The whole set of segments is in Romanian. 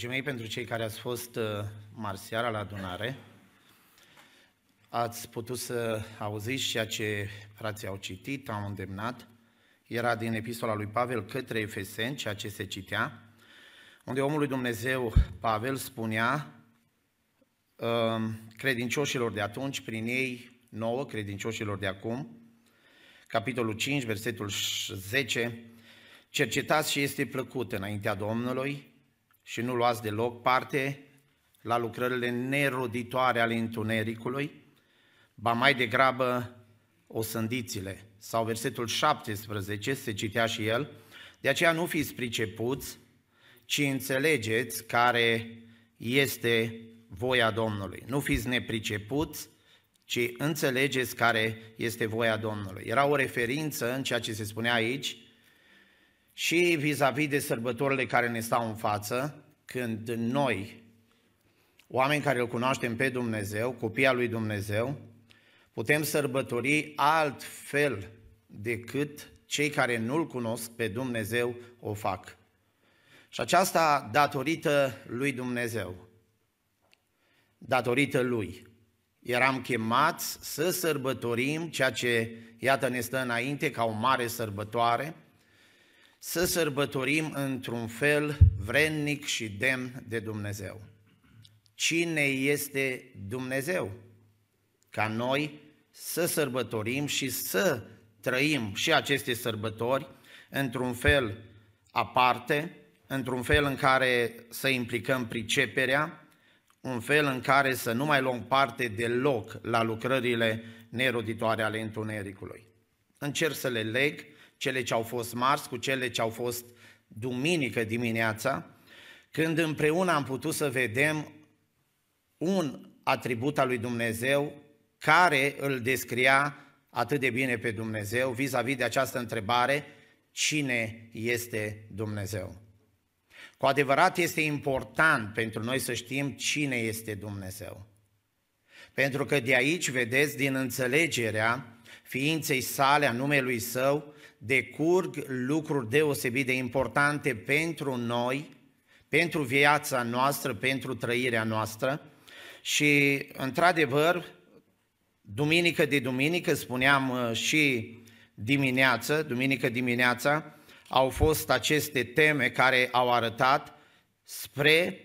Dragii mei, pentru cei care ați fost uh, marseara la adunare, ați putut să auziți ceea ce frații au citit, au îndemnat. Era din epistola lui Pavel către Efeseni, ceea ce se citea, unde omul lui Dumnezeu, Pavel, spunea uh, credincioșilor de atunci, prin ei nouă, credincioșilor de acum, capitolul 5, versetul 10, cercetați și este plăcut înaintea Domnului, și nu luați deloc parte la lucrările neroditoare ale întunericului, ba mai degrabă o sândițile. Sau versetul 17 se citea și el, de aceea nu fiți pricepuți, ci înțelegeți care este voia Domnului. Nu fiți nepricepuți, ci înțelegeți care este voia Domnului. Era o referință în ceea ce se spunea aici și vis-a-vis de sărbătorile care ne stau în față, când noi, oameni care îl cunoaștem pe Dumnezeu, copia lui Dumnezeu, putem sărbători altfel decât cei care nu-L cunosc pe Dumnezeu o fac. Și aceasta datorită lui Dumnezeu, datorită lui. Eram chemați să sărbătorim ceea ce, iată, ne stă înainte ca o mare sărbătoare – să sărbătorim într-un fel vrednic și demn de Dumnezeu. Cine este Dumnezeu? Ca noi să sărbătorim și să trăim și aceste sărbători într-un fel aparte, într-un fel în care să implicăm priceperea, un fel în care să nu mai luăm parte deloc la lucrările neroditoare ale întunericului. Încerc să le leg cele ce au fost marți cu cele ce au fost duminică dimineața, când împreună am putut să vedem un atribut al lui Dumnezeu care îl descria atât de bine pe Dumnezeu vis-a-vis de această întrebare, cine este Dumnezeu? Cu adevărat este important pentru noi să știm cine este Dumnezeu. Pentru că de aici, vedeți, din înțelegerea ființei sale, a numelui său, decurg lucruri deosebit de importante pentru noi, pentru viața noastră, pentru trăirea noastră. Și, într-adevăr, duminică de duminică, spuneam uh, și dimineață, duminică dimineața, au fost aceste teme care au arătat spre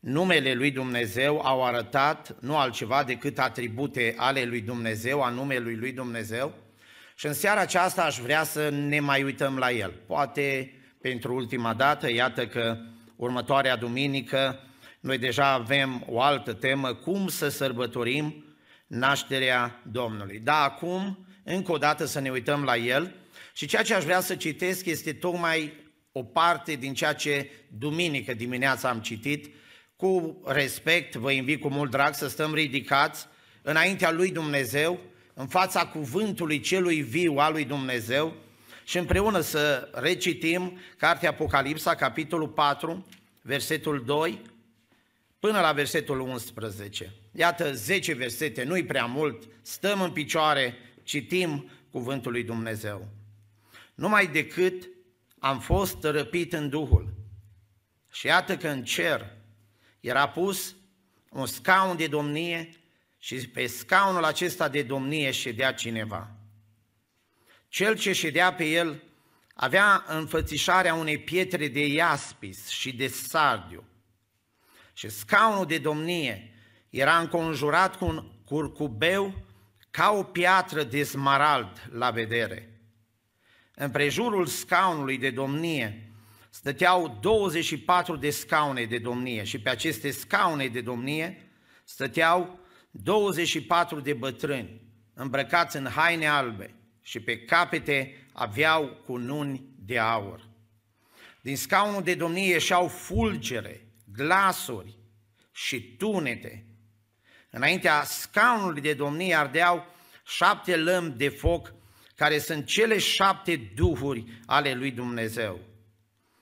numele lui Dumnezeu, au arătat nu altceva decât atribute ale lui Dumnezeu, a numelui lui Dumnezeu, și în seara aceasta aș vrea să ne mai uităm la el. Poate pentru ultima dată, iată că următoarea duminică noi deja avem o altă temă, cum să sărbătorim nașterea Domnului. Da, acum, încă o dată să ne uităm la el și ceea ce aș vrea să citesc este tocmai o parte din ceea ce duminică dimineața am citit. Cu respect, vă invit cu mult drag să stăm ridicați înaintea lui Dumnezeu, în fața cuvântului celui viu al lui Dumnezeu și împreună să recitim Cartea Apocalipsa, capitolul 4, versetul 2, până la versetul 11. Iată 10 versete, nu-i prea mult, stăm în picioare, citim cuvântul lui Dumnezeu. Numai decât am fost răpit în Duhul. Și iată că în cer era pus un scaun de domnie și pe scaunul acesta de domnie ședea cineva. Cel ce ședea pe el avea înfățișarea unei pietre de iaspis și de sardiu. Și scaunul de domnie era înconjurat cu un curcubeu ca o piatră de smarald la vedere. În prejurul scaunului de domnie stăteau 24 de scaune de domnie și pe aceste scaune de domnie stăteau 24 de bătrâni îmbrăcați în haine albe și pe capete aveau cununi de aur. Din scaunul de domnie ieșeau fulgere, glasuri și tunete. Înaintea scaunului de domnie ardeau șapte lămpi de foc, care sunt cele șapte duhuri ale lui Dumnezeu.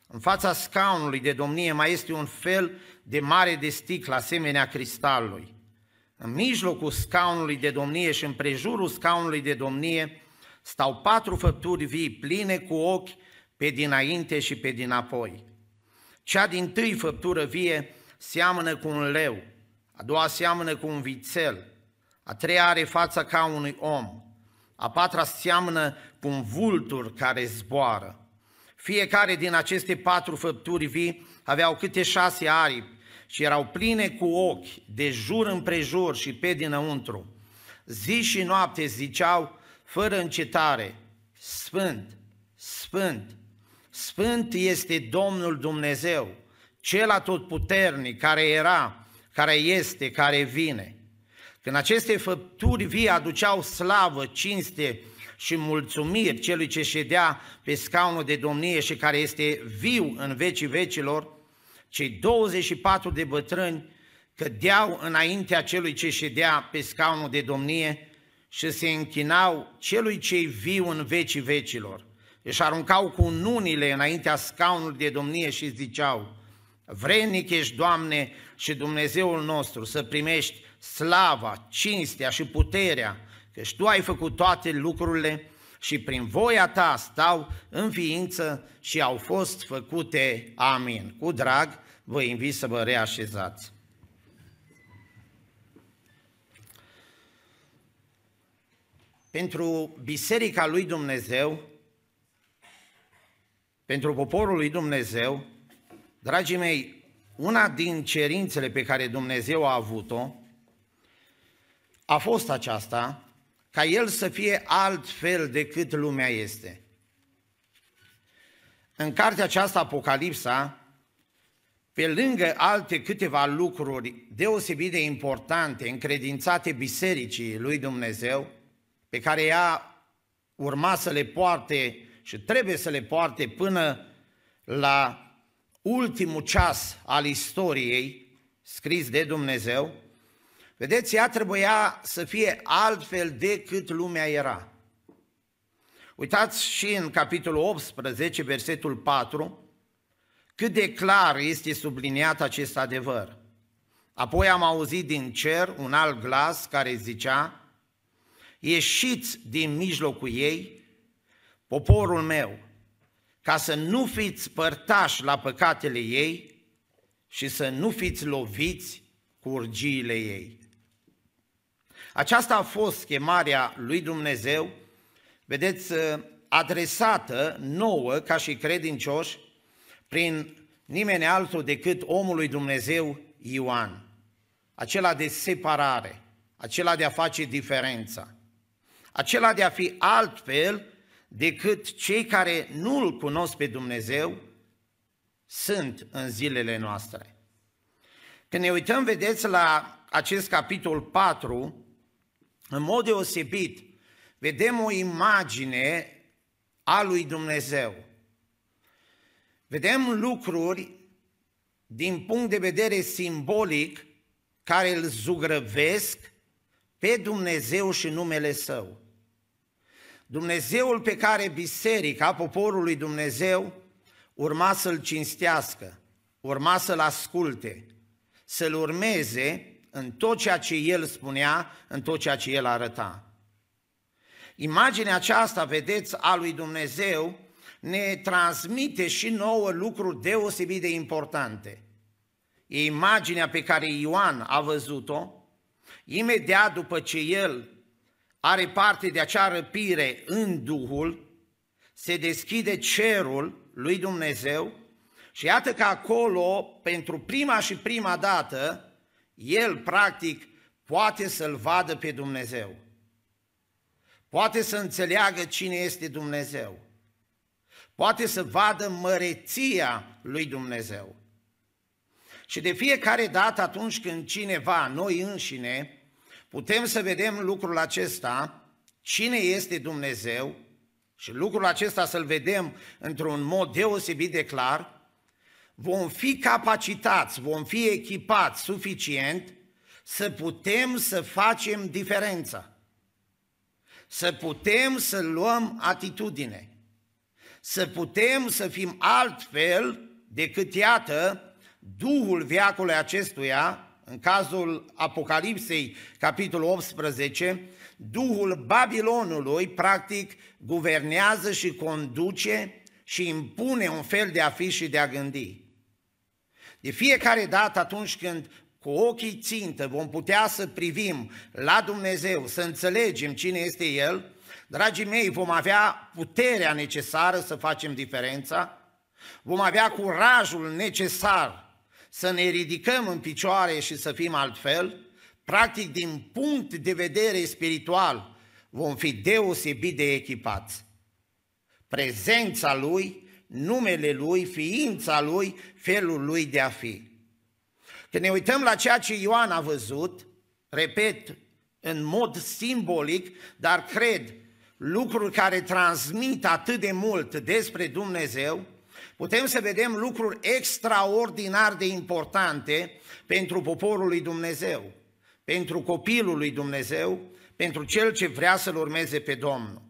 În fața scaunului de domnie mai este un fel de mare de sticlă, asemenea cristalului. În mijlocul scaunului de domnie și în prejurul scaunului de domnie stau patru făpturi vii, pline cu ochi pe dinainte și pe dinapoi. Cea din tâi făptură vie seamănă cu un leu, a doua seamănă cu un vițel, a treia are fața ca unui om, a patra seamănă cu un vultur care zboară. Fiecare din aceste patru făpturi vii aveau câte șase aripi și erau pline cu ochi de jur împrejur și pe dinăuntru. Zi și noapte ziceau fără încetare, Sfânt, Sfânt, Sfânt este Domnul Dumnezeu, Cel atotputernic care era, care este, care vine. Când aceste făpturi vii aduceau slavă, cinste și mulțumiri celui ce ședea pe scaunul de domnie și care este viu în vecii vecilor, cei 24 de bătrâni cădeau înaintea celui ce ședea pe scaunul de domnie și se închinau celui ce viu în vecii vecilor. Își aruncau cu nunile înaintea scaunului de domnie și ziceau, Vrednic ești, Doamne, și Dumnezeul nostru, să primești slava, cinstea și puterea, căci Tu ai făcut toate lucrurile și prin voia Ta stau în ființă și au fost făcute. Amin. Cu drag, vă invit să vă reașezați. Pentru Biserica lui Dumnezeu, pentru poporul lui Dumnezeu, dragii mei, una din cerințele pe care Dumnezeu a avut-o a fost aceasta, ca el să fie altfel decât lumea este. În cartea aceasta, Apocalipsa, pe lângă alte câteva lucruri deosebit de importante, încredințate bisericii lui Dumnezeu, pe care ea urma să le poarte și trebuie să le poarte până la ultimul ceas al istoriei scris de Dumnezeu, vedeți, ea trebuia să fie altfel decât lumea era. Uitați și în capitolul 18, versetul 4, cât de clar este subliniat acest adevăr. Apoi am auzit din cer un alt glas care zicea, ieșiți din mijlocul ei, poporul meu, ca să nu fiți părtași la păcatele ei și să nu fiți loviți cu urgiile ei. Aceasta a fost chemarea lui Dumnezeu, vedeți, adresată nouă ca și credincioși prin nimeni altul decât omul lui Dumnezeu Ioan. Acela de separare, acela de a face diferența, acela de a fi altfel decât cei care nu îl cunosc pe Dumnezeu sunt în zilele noastre. Când ne uităm, vedeți, la acest capitol 4, în mod deosebit, vedem o imagine a lui Dumnezeu. Vedem lucruri din punct de vedere simbolic care îl zugrăvesc pe Dumnezeu și numele Său. Dumnezeul pe care biserica, poporul lui Dumnezeu, urma să-L cinstească, urma să-L asculte, să-L urmeze în tot ceea ce El spunea, în tot ceea ce El arăta. Imaginea aceasta, vedeți, a lui Dumnezeu, ne transmite și nouă lucruri deosebit de importante. E imaginea pe care Ioan a văzut-o, imediat după ce el are parte de acea răpire în Duhul, se deschide cerul lui Dumnezeu și iată că acolo, pentru prima și prima dată, el practic poate să-L vadă pe Dumnezeu. Poate să înțeleagă cine este Dumnezeu. Poate să vadă măreția lui Dumnezeu. Și de fiecare dată atunci când cineva, noi înșine, putem să vedem lucrul acesta, cine este Dumnezeu, și lucrul acesta să-l vedem într-un mod deosebit de clar, vom fi capacitați, vom fi echipați suficient să putem să facem diferența, să putem să luăm atitudine, să putem să fim altfel decât, iată, Duhul viacului acestuia în cazul Apocalipsei, capitolul 18, Duhul Babilonului, practic, guvernează și conduce și impune un fel de a fi și de a gândi. De fiecare dată atunci când cu ochii țintă vom putea să privim la Dumnezeu, să înțelegem cine este El, dragii mei, vom avea puterea necesară să facem diferența, vom avea curajul necesar să ne ridicăm în picioare și să fim altfel, practic din punct de vedere spiritual vom fi deosebit de echipați. Prezența Lui, numele Lui, ființa Lui, felul Lui de a fi. Când ne uităm la ceea ce Ioan a văzut, repet, în mod simbolic, dar cred, lucruri care transmit atât de mult despre Dumnezeu, putem să vedem lucruri extraordinar de importante pentru poporul lui Dumnezeu, pentru copilul lui Dumnezeu, pentru cel ce vrea să-L urmeze pe Domnul.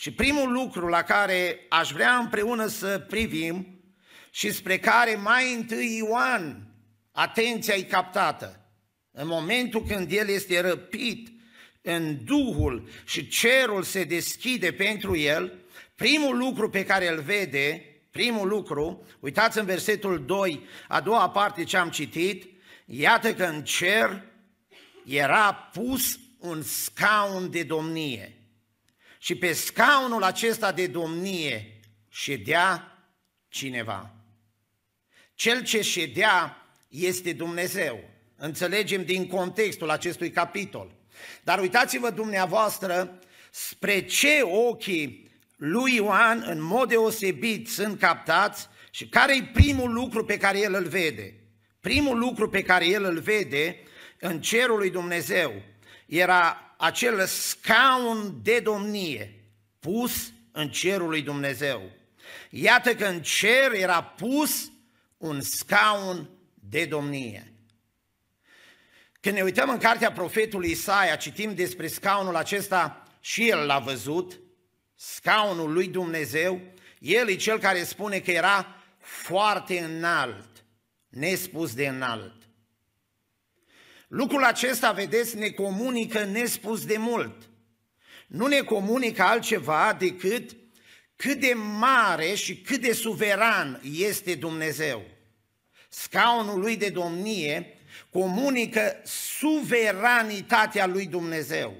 Și primul lucru la care aș vrea împreună să privim și spre care mai întâi Ioan atenția e captată. În momentul când el este răpit în Duhul și cerul se deschide pentru el, primul lucru pe care îl vede, primul lucru, uitați în versetul 2, a doua parte ce am citit, iată că în cer era pus un scaun de domnie. Și pe scaunul acesta de domnie ședea cineva. Cel ce ședea este Dumnezeu. Înțelegem din contextul acestui capitol. Dar uitați-vă dumneavoastră spre ce ochii lui Ioan în mod deosebit sunt captați și care e primul lucru pe care el îl vede. Primul lucru pe care el îl vede în cerul lui Dumnezeu era acel scaun de domnie pus în cerul lui Dumnezeu. Iată că în cer era pus un scaun de domnie. Când ne uităm în cartea profetului Isaia, citim despre scaunul acesta și el l-a văzut, scaunul lui Dumnezeu, el e cel care spune că era foarte înalt, nespus de înalt. Lucrul acesta, vedeți, ne comunică nespus de mult. Nu ne comunică altceva decât cât de mare și cât de suveran este Dumnezeu scaunul lui de domnie, comunică suveranitatea lui Dumnezeu.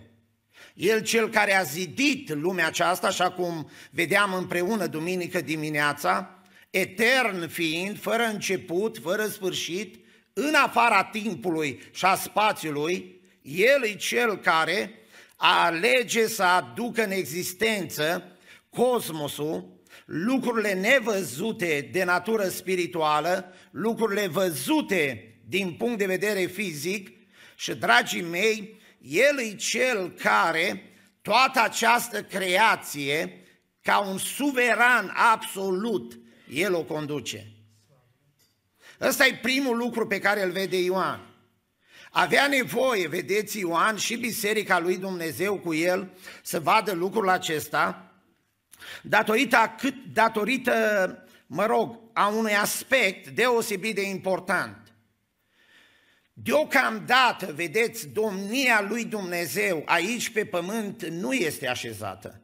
El cel care a zidit lumea aceasta, așa cum vedeam împreună duminică dimineața, etern fiind, fără început, fără sfârșit, în afara timpului și a spațiului, El e cel care alege să aducă în existență cosmosul, lucrurile nevăzute de natură spirituală, lucrurile văzute din punct de vedere fizic și, dragii mei, El e Cel care toată această creație, ca un suveran absolut, El o conduce. Ăsta e primul lucru pe care îl vede Ioan. Avea nevoie, vedeți Ioan și Biserica lui Dumnezeu cu el să vadă lucrul acesta, datorită, cât, datorită, mă rog, a unui aspect deosebit de important. Deocamdată, vedeți, domnia lui Dumnezeu aici pe pământ nu este așezată.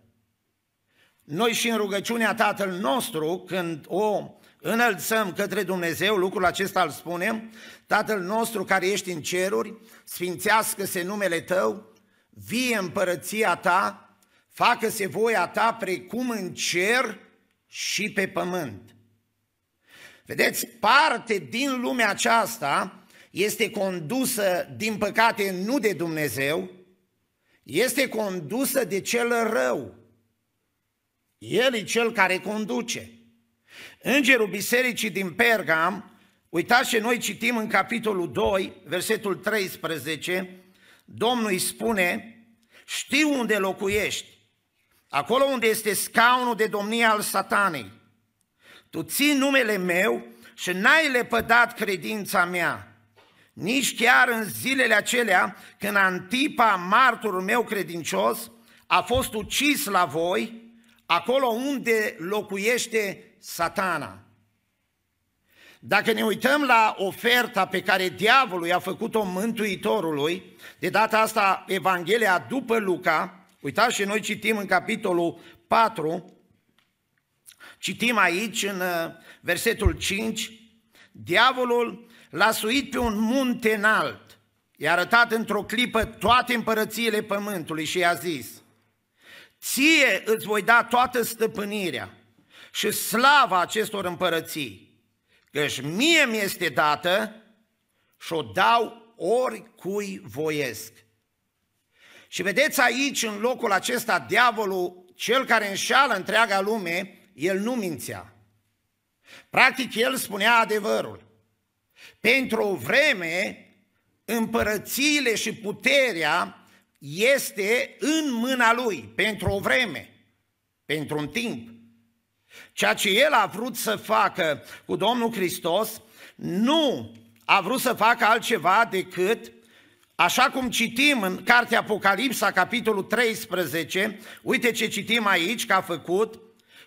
Noi și în rugăciunea Tatăl nostru, când o înălțăm către Dumnezeu, lucrul acesta îl spunem, Tatăl nostru care ești în ceruri, sfințească-se numele Tău, vie împărăția Ta, facă-se voia ta precum în cer și pe pământ. Vedeți, parte din lumea aceasta este condusă, din păcate, nu de Dumnezeu, este condusă de cel rău. El e cel care conduce. Îngerul bisericii din Pergam, uitați ce noi citim în capitolul 2, versetul 13, Domnul îi spune, știu unde locuiești, acolo unde este scaunul de domnie al satanei. Tu ții numele meu și n-ai lepădat credința mea, nici chiar în zilele acelea când Antipa, marturul meu credincios, a fost ucis la voi, acolo unde locuiește satana. Dacă ne uităm la oferta pe care diavolul i-a făcut-o Mântuitorului, de data asta Evanghelia după Luca, Uitați și noi citim în capitolul 4, citim aici în uh, versetul 5, diavolul l-a suit pe un munte înalt, i-a arătat într-o clipă toate împărățiile pământului și i-a zis, ție îți voi da toată stăpânirea și slava acestor împărății, căci mie mi este dată și o dau oricui voiesc. Și vedeți aici, în locul acesta, diavolul, cel care înșală întreaga lume, el nu mințea. Practic, el spunea adevărul. Pentru o vreme, împărățiile și puterea este în mâna lui, pentru o vreme, pentru un timp. Ceea ce el a vrut să facă cu Domnul Hristos, nu a vrut să facă altceva decât, așa cum citim în cartea Apocalipsa, capitolul 13, uite ce citim aici că a făcut,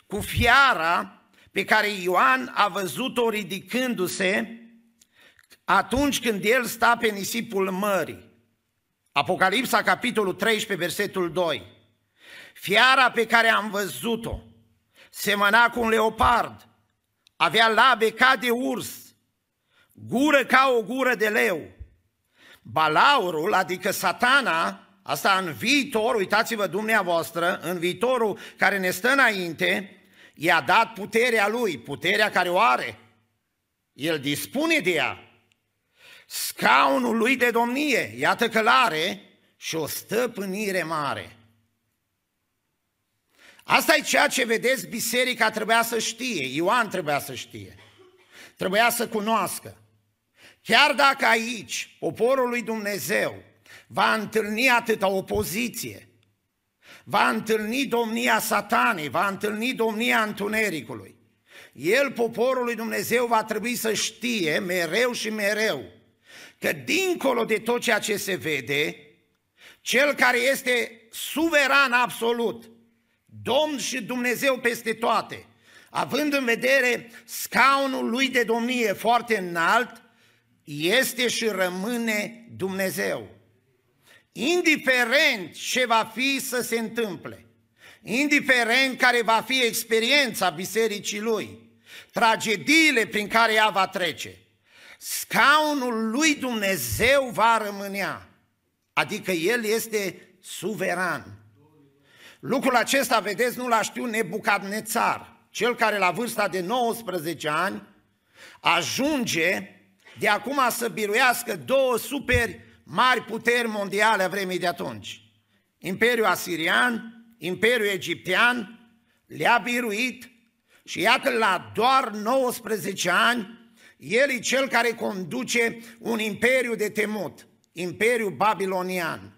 cu fiara pe care Ioan a văzut-o ridicându-se atunci când el sta pe nisipul mării. Apocalipsa, capitolul 13, versetul 2. Fiara pe care am văzut-o semăna cu un leopard, avea labe ca de urs, gură ca o gură de leu. Balaurul, adică satana, asta în viitor, uitați-vă dumneavoastră, în viitorul care ne stă înainte, i-a dat puterea lui, puterea care o are. El dispune de ea. Scaunul lui de domnie, iată că l-are și o stăpânire mare. Asta e ceea ce vedeți, biserica trebuia să știe, Ioan trebuia să știe, trebuia să cunoască. Chiar dacă aici poporul lui Dumnezeu va întâlni atâta opoziție, va întâlni domnia satanei, va întâlni domnia întunericului, el, poporul lui Dumnezeu, va trebui să știe mereu și mereu că dincolo de tot ceea ce se vede, cel care este suveran absolut, Domn și Dumnezeu peste toate, având în vedere scaunul lui de domnie foarte înalt, este și rămâne Dumnezeu. Indiferent ce va fi să se întâmple, indiferent care va fi experiența bisericii lui, tragediile prin care ea va trece, scaunul lui Dumnezeu va rămânea, adică El este suveran. Lucrul acesta, vedeți, nu l-a știut Nebucadnețar, cel care la vârsta de 19 ani ajunge de acum să biruiască două super mari puteri mondiale a vremii de atunci. Imperiul Asirian, Imperiul Egiptean, le-a biruit și iată la doar 19 ani, el e cel care conduce un imperiu de temut, Imperiul Babilonian.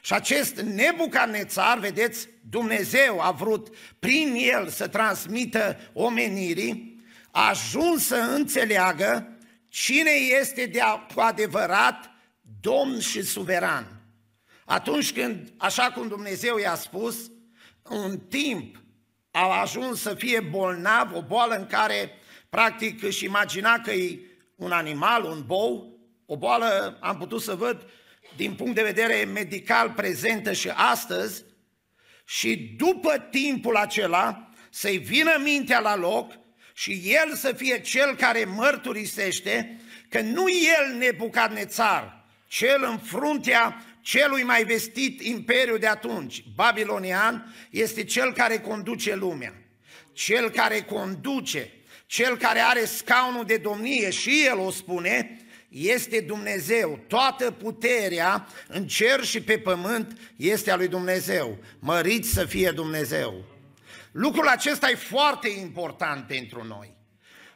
Și acest Nebucanețar, vedeți, Dumnezeu a vrut prin el să transmită omenirii, a ajuns să înțeleagă cine este de cu adevărat domn și suveran. Atunci când, așa cum Dumnezeu i-a spus, un timp a ajuns să fie bolnav, o boală în care practic își imagina că e un animal, un bou, o boală, am putut să văd, din punct de vedere medical prezentă și astăzi, și după timpul acela să-i vină mintea la loc și el să fie cel care mărturisește că nu el Nebucadnețar, cel în fruntea celui mai vestit imperiu de atunci, babilonian, este cel care conduce lumea, cel care conduce, cel care are scaunul de domnie și el o spune, este Dumnezeu. Toată puterea în cer și pe pământ este a lui Dumnezeu. Măriți să fie Dumnezeu. Lucrul acesta e foarte important pentru noi.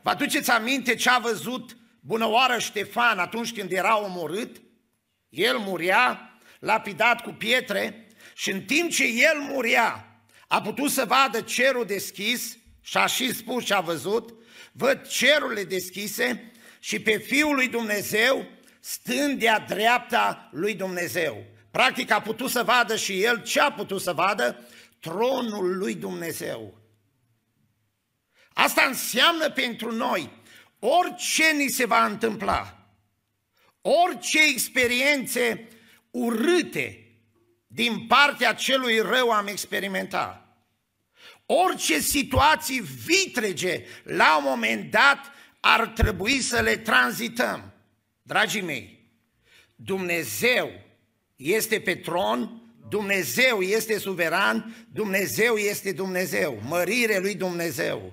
Vă aduceți aminte ce a văzut bunăoară Ștefan atunci când era omorât? El muria, lapidat cu pietre și în timp ce el muria, a putut să vadă cerul deschis și a și spus ce a văzut, văd cerurile deschise și pe Fiul lui Dumnezeu stând de-a dreapta lui Dumnezeu. Practic a putut să vadă și el ce a putut să vadă? Tronul lui Dumnezeu. Asta înseamnă pentru noi orice ni se va întâmpla, orice experiențe urâte din partea celui rău am experimentat, orice situații vitrege la un moment dat ar trebui să le tranzităm. Dragii mei, Dumnezeu este pe tron, Dumnezeu este suveran, Dumnezeu este Dumnezeu, mărire lui Dumnezeu.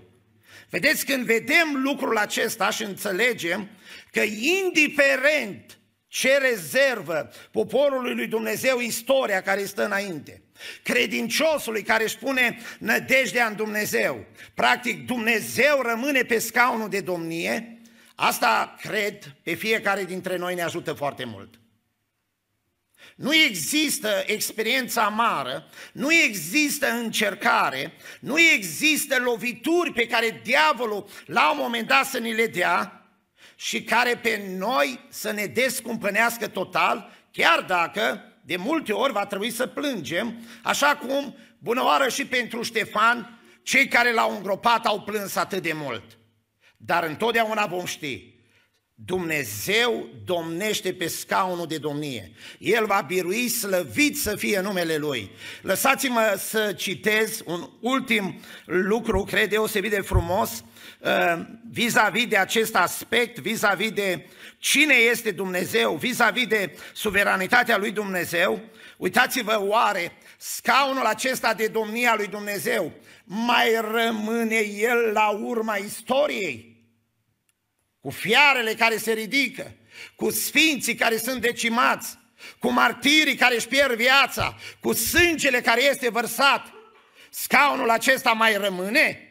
Vedeți, când vedem lucrul acesta și înțelegem că indiferent ce rezervă poporului lui Dumnezeu istoria care stă înainte, credinciosului care își pune nădejdea în Dumnezeu, practic Dumnezeu rămâne pe scaunul de domnie, asta cred pe fiecare dintre noi ne ajută foarte mult. Nu există experiență amară, nu există încercare, nu există lovituri pe care diavolul la un moment dat să ni le dea și care pe noi să ne descumpănească total, chiar dacă de multe ori va trebui să plângem, așa cum, bună oară și pentru Ștefan, cei care l-au îngropat au plâns atât de mult. Dar întotdeauna vom ști Dumnezeu domnește pe scaunul de domnie. El va birui slăvit să fie numele Lui. Lăsați-mă să citez un ultim lucru, cred deosebit de frumos, uh, vis-a-vis de acest aspect, vis-a-vis de cine este Dumnezeu, vis-a-vis de suveranitatea lui Dumnezeu. Uitați-vă oare, scaunul acesta de domnie a lui Dumnezeu mai rămâne el la urma istoriei? cu fiarele care se ridică, cu sfinții care sunt decimați, cu martirii care își pierd viața, cu sângele care este vărsat, scaunul acesta mai rămâne?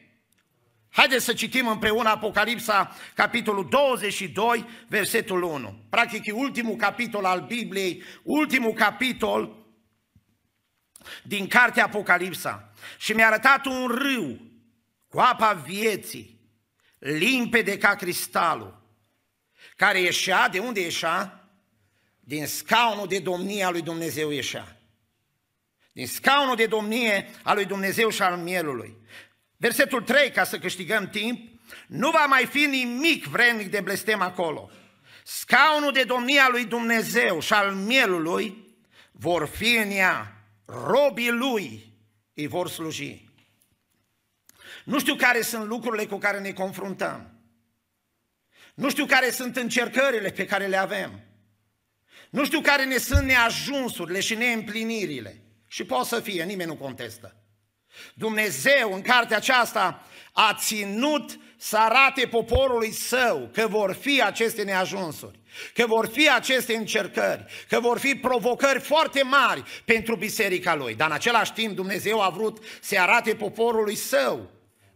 Haideți să citim împreună Apocalipsa, capitolul 22, versetul 1. Practic e ultimul capitol al Bibliei, ultimul capitol din cartea Apocalipsa. Și mi-a arătat un râu cu apa vieții, limpede ca cristalul, care ieșea, de unde ieșea? Din scaunul de domnie al lui Dumnezeu ieșea. Din scaunul de domnie al lui Dumnezeu și al mielului. Versetul 3, ca să câștigăm timp, nu va mai fi nimic vrednic de blestem acolo. Scaunul de domnie al lui Dumnezeu și al mielului vor fi în ea. Robii lui îi vor sluji. Nu știu care sunt lucrurile cu care ne confruntăm. Nu știu care sunt încercările pe care le avem. Nu știu care ne sunt neajunsurile și neîmplinirile. Și pot să fie, nimeni nu contestă. Dumnezeu în cartea aceasta a ținut să arate poporului său că vor fi aceste neajunsuri, că vor fi aceste încercări, că vor fi provocări foarte mari pentru biserica lui. Dar în același timp Dumnezeu a vrut să arate poporului său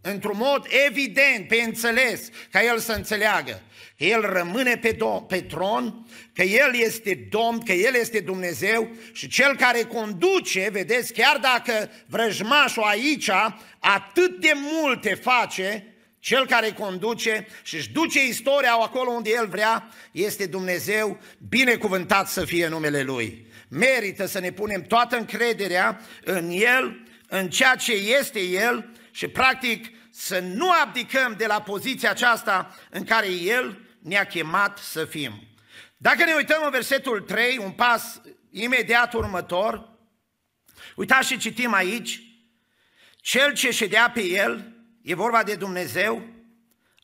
într-un mod evident, pe înțeles, ca el să înțeleagă că el rămâne pe, do- pe tron, că el este Domn, că el este Dumnezeu și cel care conduce, vedeți, chiar dacă vrăjmașul aici atât de multe face, cel care conduce și își duce istoria acolo unde El vrea, este Dumnezeu, binecuvântat să fie numele Lui. Merită să ne punem toată încrederea în El, în ceea ce este El și practic să nu abdicăm de la poziția aceasta în care El ne-a chemat să fim. Dacă ne uităm în versetul 3, un pas imediat următor, uitați și citim aici, cel ce ședea pe el, e vorba de Dumnezeu,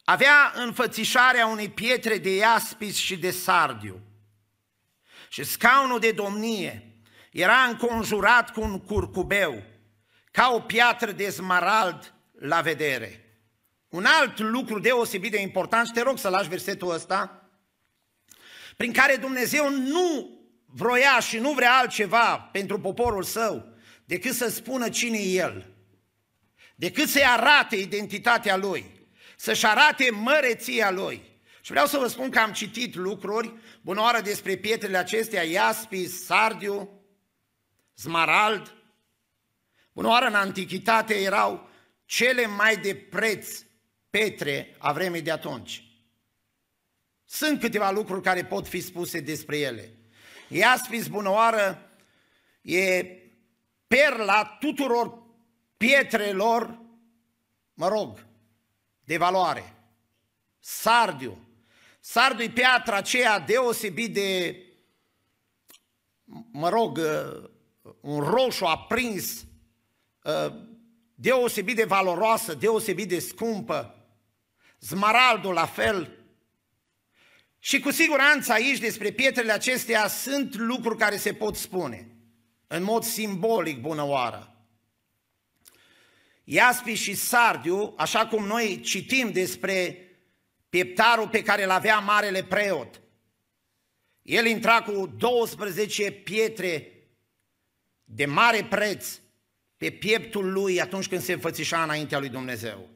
avea înfățișarea unei pietre de iaspis și de sardiu. Și scaunul de domnie era înconjurat cu un curcubeu, ca o piatră de smarald la vedere. Un alt lucru deosebit de important, și te rog să lași versetul ăsta, prin care Dumnezeu nu vroia și nu vrea altceva pentru poporul său decât să spună cine e El, decât să-i arate identitatea Lui, să-și arate măreția Lui. Și vreau să vă spun că am citit lucruri, bună oară despre pietrele acestea, iaspis, sardiu, smarald. Bună oară, în antichitate erau cele mai de preț Petre a vremii de atunci. Sunt câteva lucruri care pot fi spuse despre ele. Iaspis bunăoară e perla tuturor pietrelor, mă rog, de valoare. Sardiu. Sardiu e piatra aceea deosebit de, mă rog, uh, un roșu aprins, uh, deosebit de valoroasă, deosebit de scumpă. zmaraldul la fel. Și cu siguranță aici despre pietrele acestea sunt lucruri care se pot spune, în mod simbolic bună oară. Iaspi și Sardiu, așa cum noi citim despre pieptarul pe care îl avea marele preot. El intra cu 12 pietre de mare preț pe pieptul lui atunci când se înfățișa înaintea lui Dumnezeu.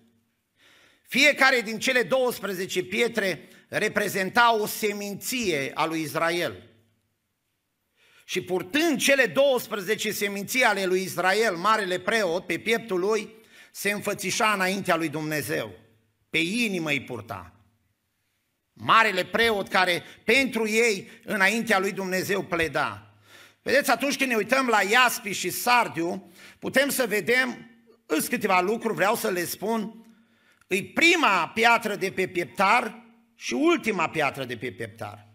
Fiecare din cele 12 pietre reprezenta o seminție a lui Israel. Și purtând cele 12 seminții ale lui Israel, marele preot, pe pieptul lui, se înfățișa înaintea lui Dumnezeu. Pe inimă îi purta. Marele preot care pentru ei înaintea lui Dumnezeu pleda. Vedeți, atunci când ne uităm la Iaspi și Sardiu, putem să vedem, îs câteva lucruri, vreau să le spun, e prima piatră de pe pieptar și ultima piatră de pe pieptar.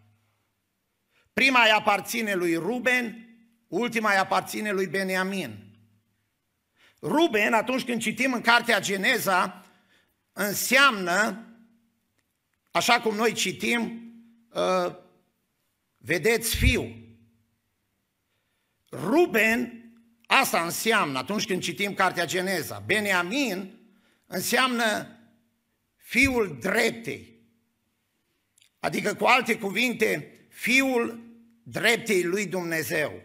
Prima îi aparține lui Ruben, ultima îi aparține lui Beniamin. Ruben, atunci când citim în cartea Geneza, înseamnă, așa cum noi citim, uh, vedeți fiu. Ruben, asta înseamnă atunci când citim cartea Geneza. Beniamin înseamnă fiul dreptei. Adică, cu alte cuvinte, fiul dreptei lui Dumnezeu.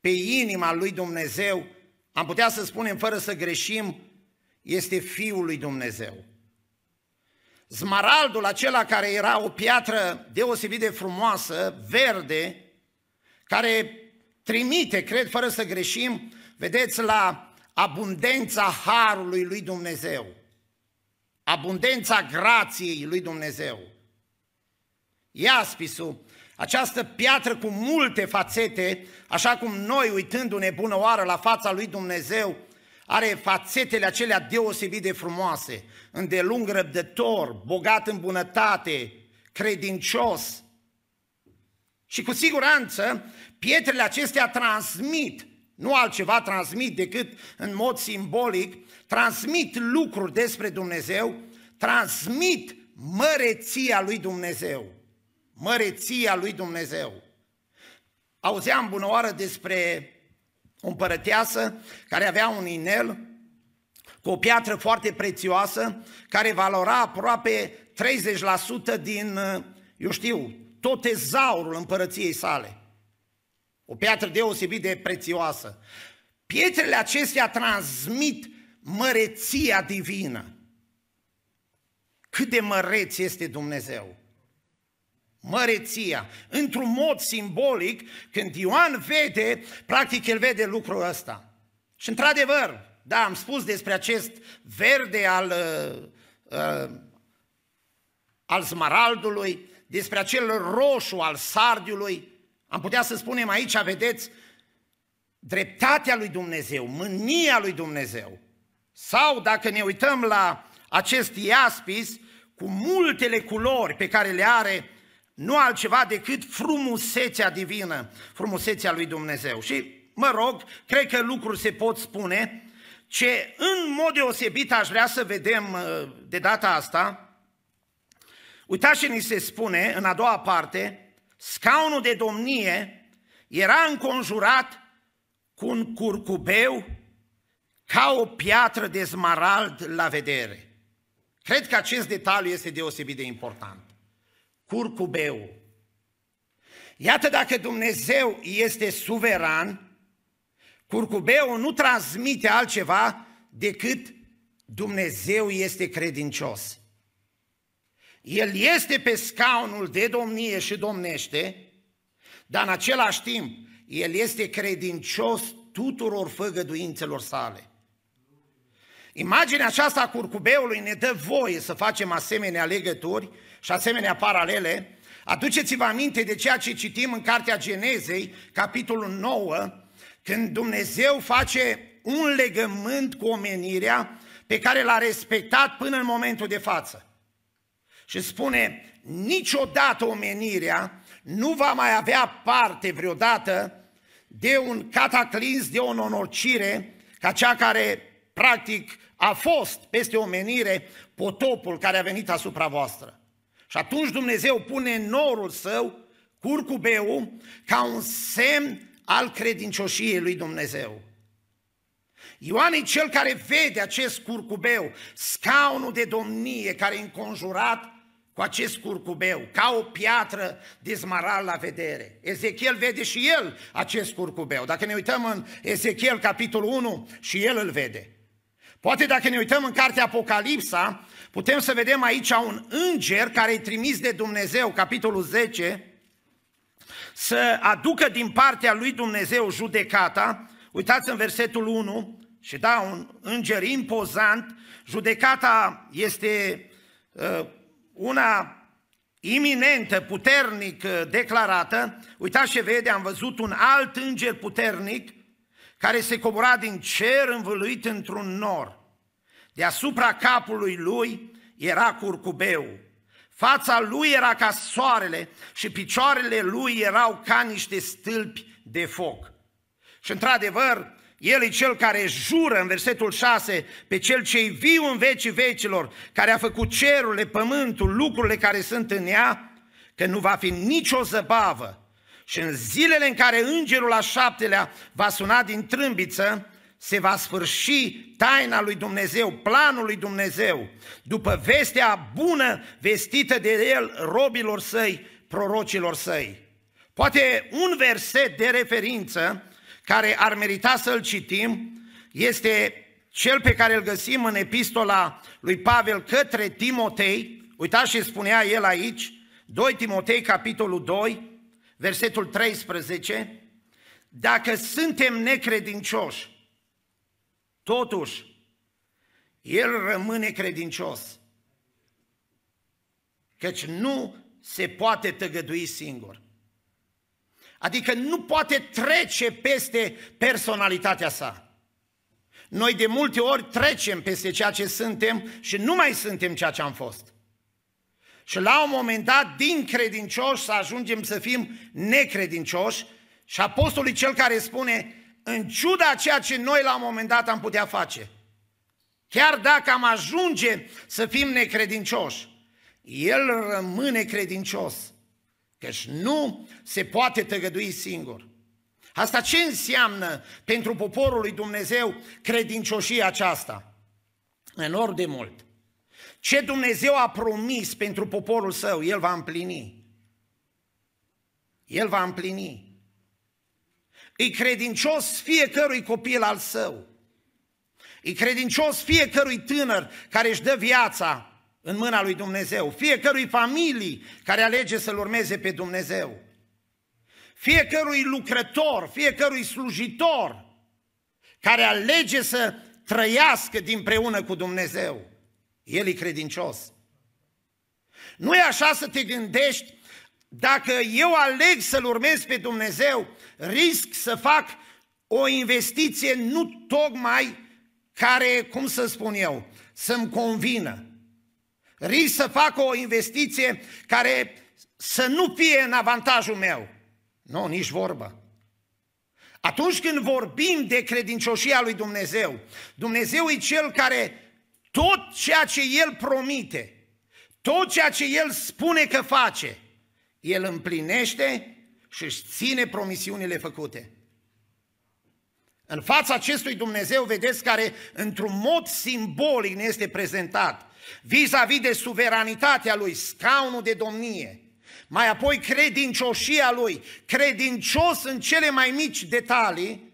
Pe inima lui Dumnezeu am putea să spunem fără să greșim, este Fiul lui Dumnezeu. Zmaraldul acela care era o piatră deosebit de frumoasă, verde, care trimite, cred fără să greșim, vedeți, la abundența harului lui Dumnezeu, abundența grației lui Dumnezeu. Iaspisul această piatră cu multe fațete, așa cum noi, uitându-ne bună oară la fața lui Dumnezeu, are fațetele acelea deosebit de frumoase, îndelung răbdător, bogat în bunătate, credincios. Și cu siguranță, pietrele acestea transmit, nu altceva transmit decât în mod simbolic, transmit lucruri despre Dumnezeu, transmit măreția lui Dumnezeu măreția lui Dumnezeu. Auzeam bună oară despre o împărăteasă care avea un inel cu o piatră foarte prețioasă, care valora aproape 30% din, eu știu, tot tezaurul împărăției sale. O piatră deosebit de prețioasă. Pietrele acestea transmit măreția divină. Cât de măreț este Dumnezeu măreția. Într-un mod simbolic, când Ioan vede, practic el vede lucrul ăsta. Și într-adevăr, da, am spus despre acest verde al, uh, uh, al smaraldului, despre acel roșu al sardiului. Am putea să spunem aici, vedeți, dreptatea lui Dumnezeu, mânia lui Dumnezeu. Sau dacă ne uităm la acest iaspis, cu multele culori pe care le are, nu altceva decât frumusețea divină, frumusețea lui Dumnezeu. Și mă rog, cred că lucruri se pot spune, ce în mod deosebit aș vrea să vedem uh, de data asta, uitați ce ni se spune în a doua parte, scaunul de domnie era înconjurat cu un curcubeu ca o piatră de smarald la vedere. Cred că acest detaliu este deosebit de important curcubeu. Iată dacă Dumnezeu este suveran, curcubeul nu transmite altceva decât Dumnezeu este credincios. El este pe scaunul de domnie și domnește, dar în același timp el este credincios tuturor făgăduințelor sale. Imaginea aceasta a curcubeului ne dă voie să facem asemenea legături și asemenea paralele, aduceți-vă aminte de ceea ce citim în Cartea Genezei, capitolul 9, când Dumnezeu face un legământ cu omenirea pe care l-a respectat până în momentul de față. Și spune, niciodată omenirea nu va mai avea parte vreodată de un cataclism, de o nonorcire, ca cea care practic a fost peste omenire potopul care a venit asupra voastră. Și atunci Dumnezeu pune norul său, curcubeu, ca un semn al credincioșiei lui Dumnezeu. Ioan e cel care vede acest curcubeu, scaunul de domnie care e înconjurat cu acest curcubeu, ca o piatră de zmaral la vedere. Ezechiel vede și el acest curcubeu. Dacă ne uităm în Ezechiel capitolul 1, și el îl vede. Poate dacă ne uităm în cartea Apocalipsa, putem să vedem aici un înger care e trimis de Dumnezeu, capitolul 10, să aducă din partea lui Dumnezeu judecata. Uitați în versetul 1, și da, un înger impozant, judecata este uh, una iminentă, puternic uh, declarată. Uitați ce vede, am văzut un alt înger puternic care se cobora din cer învăluit într-un nor. Deasupra capului lui era curcubeu. Fața lui era ca soarele și picioarele lui erau ca niște stâlpi de foc. Și într-adevăr, el e cel care jură în versetul 6 pe cel ce viu în vecii vecilor, care a făcut cerurile, pământul, lucrurile care sunt în ea, că nu va fi nicio zăbavă. Și în zilele în care îngerul a șaptelea va suna din trâmbiță, se va sfârși taina lui Dumnezeu, planul lui Dumnezeu, după vestea bună vestită de el robilor săi, prorocilor săi. Poate un verset de referință care ar merita să-l citim este cel pe care îl găsim în epistola lui Pavel către Timotei. Uitați ce spunea el aici, 2 Timotei, capitolul 2, versetul 13. Dacă suntem necredincioși, totuși, el rămâne credincios. Căci nu se poate tăgădui singur. Adică nu poate trece peste personalitatea sa. Noi de multe ori trecem peste ceea ce suntem și nu mai suntem ceea ce am fost. Și la un moment dat, din credincioși, să ajungem să fim necredincioși și apostolul e cel care spune, în ciuda a ceea ce noi la un moment dat am putea face, chiar dacă am ajunge să fim necredincioși, el rămâne credincios. Căci nu se poate tăgădui singur. Asta ce înseamnă pentru poporul lui Dumnezeu credincioșia aceasta? Enorm de mult. Ce Dumnezeu a promis pentru poporul său, El va împlini. El va împlini. E credincios fiecărui copil al său. E credincios fiecărui tânăr care își dă viața în mâna lui Dumnezeu, fiecărui familii care alege să-L urmeze pe Dumnezeu, fiecărui lucrător, fiecărui slujitor care alege să trăiască dinpreună cu Dumnezeu. El e credincios. Nu e așa să te gândești, dacă eu aleg să-L urmez pe Dumnezeu, risc să fac o investiție nu tocmai care, cum să spun eu, să-mi convină risc să fac o investiție care să nu fie în avantajul meu. Nu, nici vorbă. Atunci când vorbim de credincioșia lui Dumnezeu, Dumnezeu e Cel care tot ceea ce El promite, tot ceea ce El spune că face, El împlinește și își ține promisiunile făcute. În fața acestui Dumnezeu, vedeți, care într-un mod simbolic ne este prezentat vis-a-vis de suveranitatea lui, scaunul de domnie, mai apoi credincioșia lui, credincios în cele mai mici detalii,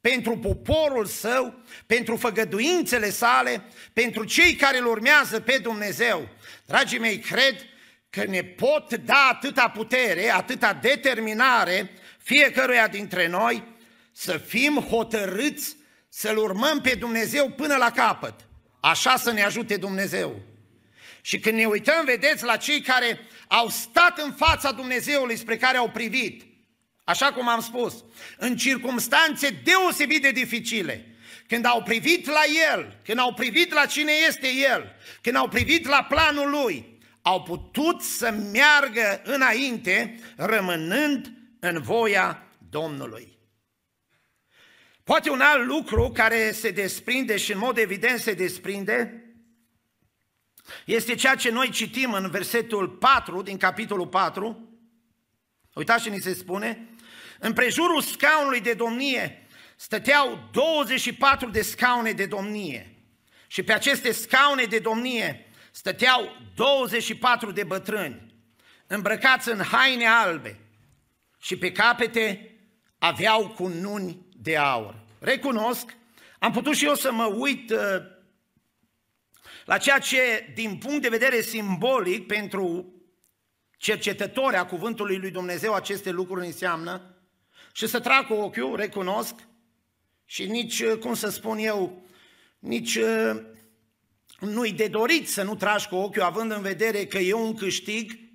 pentru poporul său, pentru făgăduințele sale, pentru cei care îl urmează pe Dumnezeu. Dragii mei, cred că ne pot da atâta putere, atâta determinare fiecăruia dintre noi să fim hotărâți să-L urmăm pe Dumnezeu până la capăt. Așa să ne ajute Dumnezeu. Și când ne uităm, vedeți, la cei care au stat în fața Dumnezeului spre care au privit, așa cum am spus, în circumstanțe deosebit de dificile, când au privit la El, când au privit la cine este El, când au privit la planul Lui, au putut să meargă înainte, rămânând în voia Domnului. Poate un alt lucru care se desprinde și în mod evident se desprinde este ceea ce noi citim în versetul 4 din capitolul 4. Uitați ce ni se spune. În prejurul scaunului de domnie stăteau 24 de scaune de domnie și pe aceste scaune de domnie stăteau 24 de bătrâni îmbrăcați în haine albe și pe capete aveau cununi de aur. Recunosc, am putut și eu să mă uit uh, la ceea ce, din punct de vedere simbolic, pentru cercetători a Cuvântului lui Dumnezeu aceste lucruri înseamnă și să trag cu ochiul, recunosc, și nici, uh, cum să spun eu, nici uh, nu-i de dorit să nu tragi cu ochiul, având în vedere că e un câștig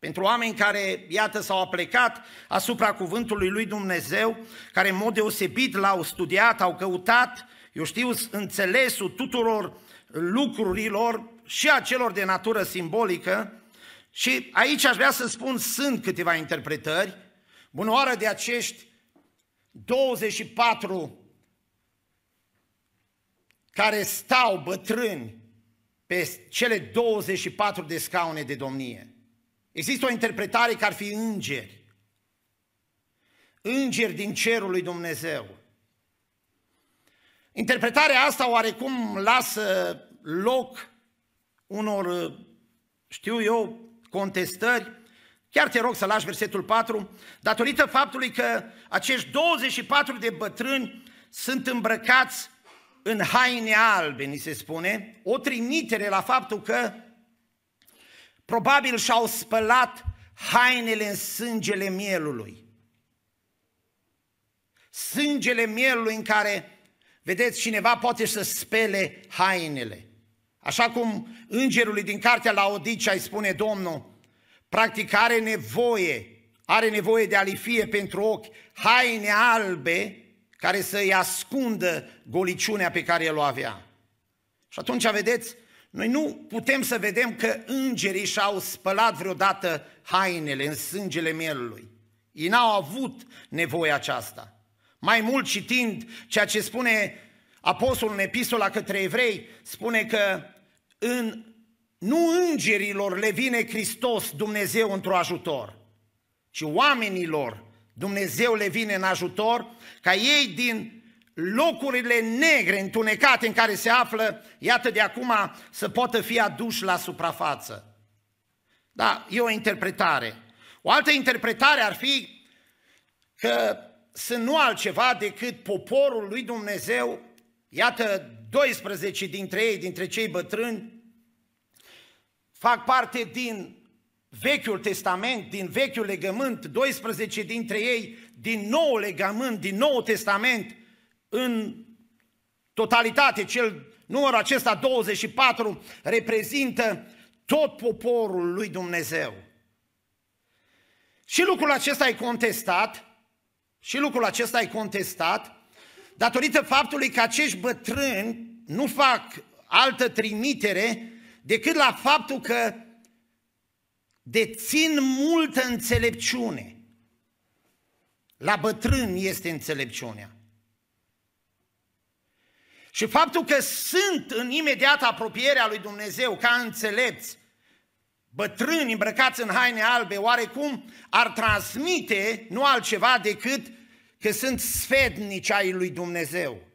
pentru oameni care, iată, s-au aplecat asupra cuvântului lui Dumnezeu, care în mod deosebit l-au studiat, au căutat, eu știu, înțelesul tuturor lucrurilor și a celor de natură simbolică. Și aici aș vrea să spun, sunt câteva interpretări. Bunoară de acești 24 care stau bătrâni pe cele 24 de scaune de domnie. Există o interpretare că ar fi îngeri. Îngeri din cerul lui Dumnezeu. Interpretarea asta oarecum lasă loc unor, știu eu, contestări. Chiar te rog să lași versetul 4, datorită faptului că acești 24 de bătrâni sunt îmbrăcați în haine albe, ni se spune, o trimitere la faptul că Probabil și-au spălat hainele în sângele mielului. Sângele mielului în care, vedeți, cineva poate să spele hainele. Așa cum îngerului din cartea la Odicea îi spune Domnul, practic are nevoie, are nevoie de alifie pentru ochi, haine albe care să-i ascundă goliciunea pe care el o avea. Și atunci, vedeți, noi nu putem să vedem că îngerii și-au spălat vreodată hainele în sângele mielului. Ei n-au avut nevoie aceasta. Mai mult citind ceea ce spune apostolul în epistola către evrei, spune că în, nu îngerilor le vine Hristos Dumnezeu într-o ajutor, ci oamenilor Dumnezeu le vine în ajutor ca ei din locurile negre, întunecate în care se află, iată de acum să poată fi aduși la suprafață. Da, e o interpretare. O altă interpretare ar fi că sunt nu altceva decât poporul lui Dumnezeu, iată 12 dintre ei, dintre cei bătrâni, fac parte din Vechiul Testament, din Vechiul Legământ, 12 dintre ei din Noul Legământ, din Noul Testament, în totalitate, cel numărul acesta 24 reprezintă tot poporul lui Dumnezeu. Și lucrul acesta e contestat, și lucrul acesta e contestat, datorită faptului că acești bătrâni nu fac altă trimitere decât la faptul că dețin multă înțelepciune. La bătrâni este înțelepciunea. Și faptul că sunt în imediată apropiere a lui Dumnezeu ca înțelepți, bătrâni îmbrăcați în haine albe, oarecum ar transmite nu altceva decât că sunt sfednici ai lui Dumnezeu.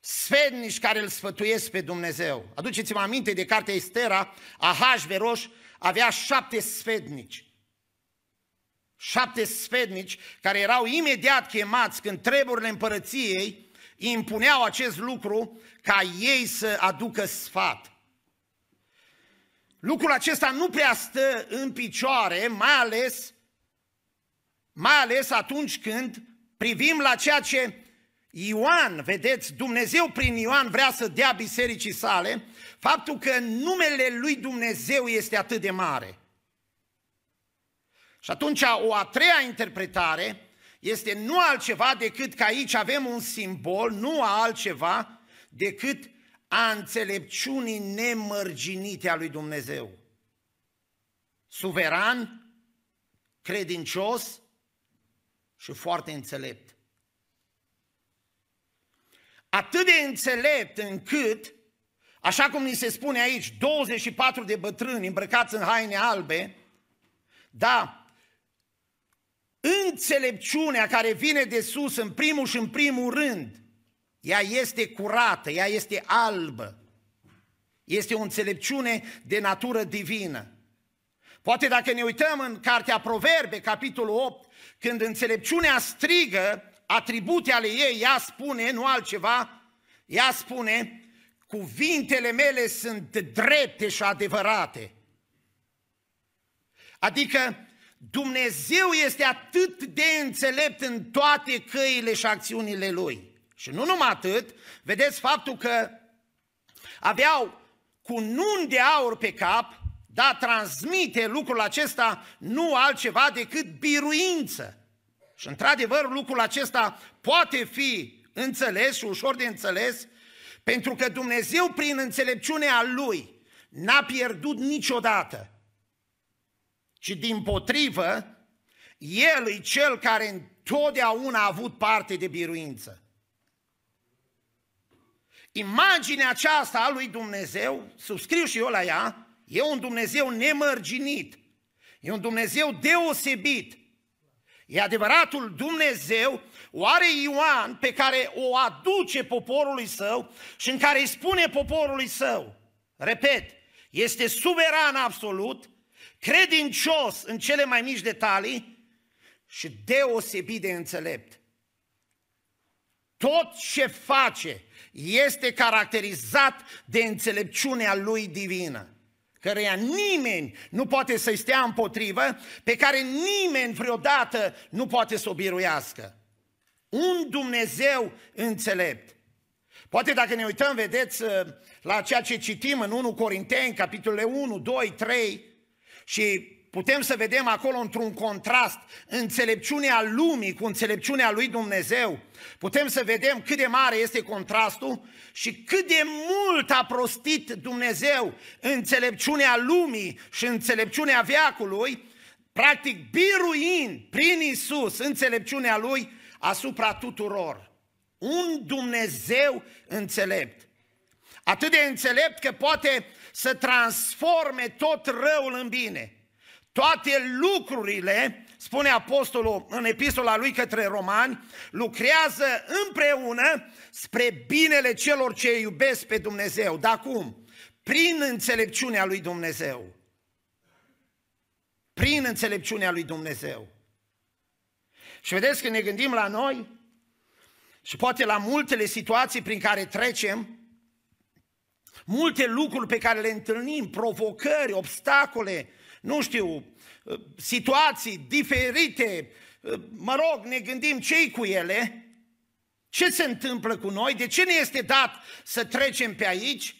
Sfednici care îl sfătuiesc pe Dumnezeu. Aduceți-vă aminte de cartea Estera, Ahasveros avea șapte sfednici șapte sfednici care erau imediat chemați când treburile împărăției impuneau acest lucru ca ei să aducă sfat. Lucrul acesta nu prea stă în picioare, mai ales, mai ales atunci când privim la ceea ce Ioan, vedeți, Dumnezeu prin Ioan vrea să dea bisericii sale, faptul că numele lui Dumnezeu este atât de mare – și atunci o a treia interpretare este nu altceva decât că aici avem un simbol, nu altceva decât a înțelepciunii nemărginite a lui Dumnezeu. Suveran, credincios, și foarte înțelept. Atât de înțelept încât, așa cum ni se spune aici, 24 de bătrâni îmbrăcați în haine albe, da, înțelepciunea care vine de sus în primul și în primul rând, ea este curată, ea este albă. Este o înțelepciune de natură divină. Poate dacă ne uităm în Cartea Proverbe, capitolul 8, când înțelepciunea strigă atribute ale ei, ea spune, nu altceva, ea spune, cuvintele mele sunt drepte și adevărate. Adică Dumnezeu este atât de înțelept în toate căile și acțiunile Lui. Și nu numai atât, vedeți faptul că aveau cu nun de aur pe cap, da, transmite lucrul acesta nu altceva decât biruință. Și într-adevăr lucrul acesta poate fi înțeles și ușor de înțeles, pentru că Dumnezeu prin înțelepciunea Lui n-a pierdut niciodată, ci din potrivă, El e Cel care întotdeauna a avut parte de biruință. Imaginea aceasta a lui Dumnezeu, subscriu și eu la ea, e un Dumnezeu nemărginit, e un Dumnezeu deosebit. E adevăratul Dumnezeu, oare Ioan pe care o aduce poporului său și în care îi spune poporului său, repet, este suveran absolut, credincios în cele mai mici detalii și deosebit de înțelept. Tot ce face este caracterizat de înțelepciunea lui divină căreia nimeni nu poate să-i stea împotrivă, pe care nimeni vreodată nu poate să o biruiască. Un Dumnezeu înțelept. Poate dacă ne uităm, vedeți, la ceea ce citim în 1 Corinteni, capitolele 1, 2, 3, și putem să vedem acolo într-un contrast înțelepciunea lumii cu înțelepciunea lui Dumnezeu. Putem să vedem cât de mare este contrastul și cât de mult a prostit Dumnezeu înțelepciunea lumii și înțelepciunea veacului, practic biruind prin Isus înțelepciunea lui asupra tuturor. Un Dumnezeu înțelept. Atât de înțelept că poate să transforme tot răul în bine toate lucrurile, spune apostolul în epistola lui către romani, lucrează împreună spre binele celor ce iubesc pe Dumnezeu. Dar cum? Prin înțelepciunea lui Dumnezeu. Prin înțelepciunea lui Dumnezeu. Și vedeți că ne gândim la noi și poate la multele situații prin care trecem, multe lucruri pe care le întâlnim, provocări, obstacole, nu știu, situații diferite, mă rog, ne gândim ce cu ele, ce se întâmplă cu noi, de ce ne este dat să trecem pe aici,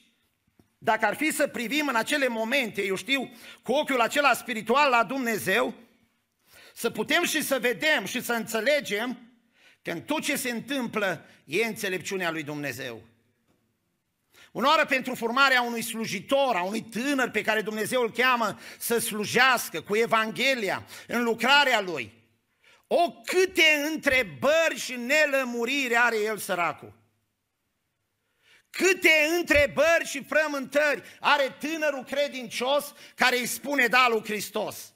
dacă ar fi să privim în acele momente, eu știu, cu ochiul acela spiritual la Dumnezeu, să putem și să vedem și să înțelegem că în tot ce se întâmplă e înțelepciunea lui Dumnezeu. Unoară pentru formarea unui slujitor, a unui tânăr pe care Dumnezeu îl cheamă să slujească cu Evanghelia în lucrarea lui. O câte întrebări și nelămuriri are el săracul. Câte întrebări și frământări are tânărul credincios care îi spune da lui Hristos.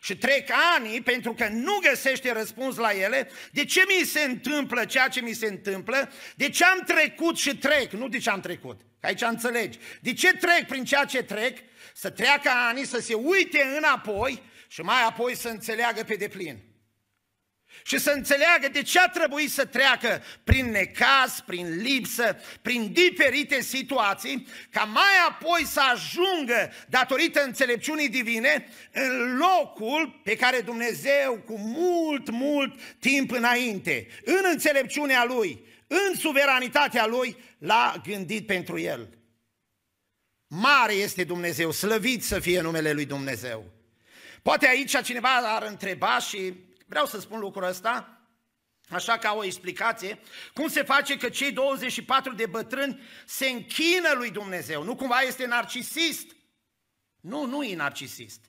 Și trec ani pentru că nu găsește răspuns la ele. De ce mi se întâmplă ceea ce mi se întâmplă? De ce am trecut și trec? Nu de ce am trecut, că aici înțelegi. De ce trec prin ceea ce trec? Să treacă ani, să se uite înapoi și mai apoi să înțeleagă pe deplin și să înțeleagă de ce a trebuit să treacă prin necaz, prin lipsă, prin diferite situații, ca mai apoi să ajungă, datorită înțelepciunii divine, în locul pe care Dumnezeu, cu mult, mult timp înainte, în înțelepciunea Lui, în suveranitatea Lui, l-a gândit pentru El. Mare este Dumnezeu, slăvit să fie numele Lui Dumnezeu. Poate aici cineva ar întreba și Vreau să spun lucrul ăsta, așa ca o explicație, cum se face că cei 24 de bătrâni se închină lui Dumnezeu. Nu cumva este narcisist? Nu, nu e narcisist.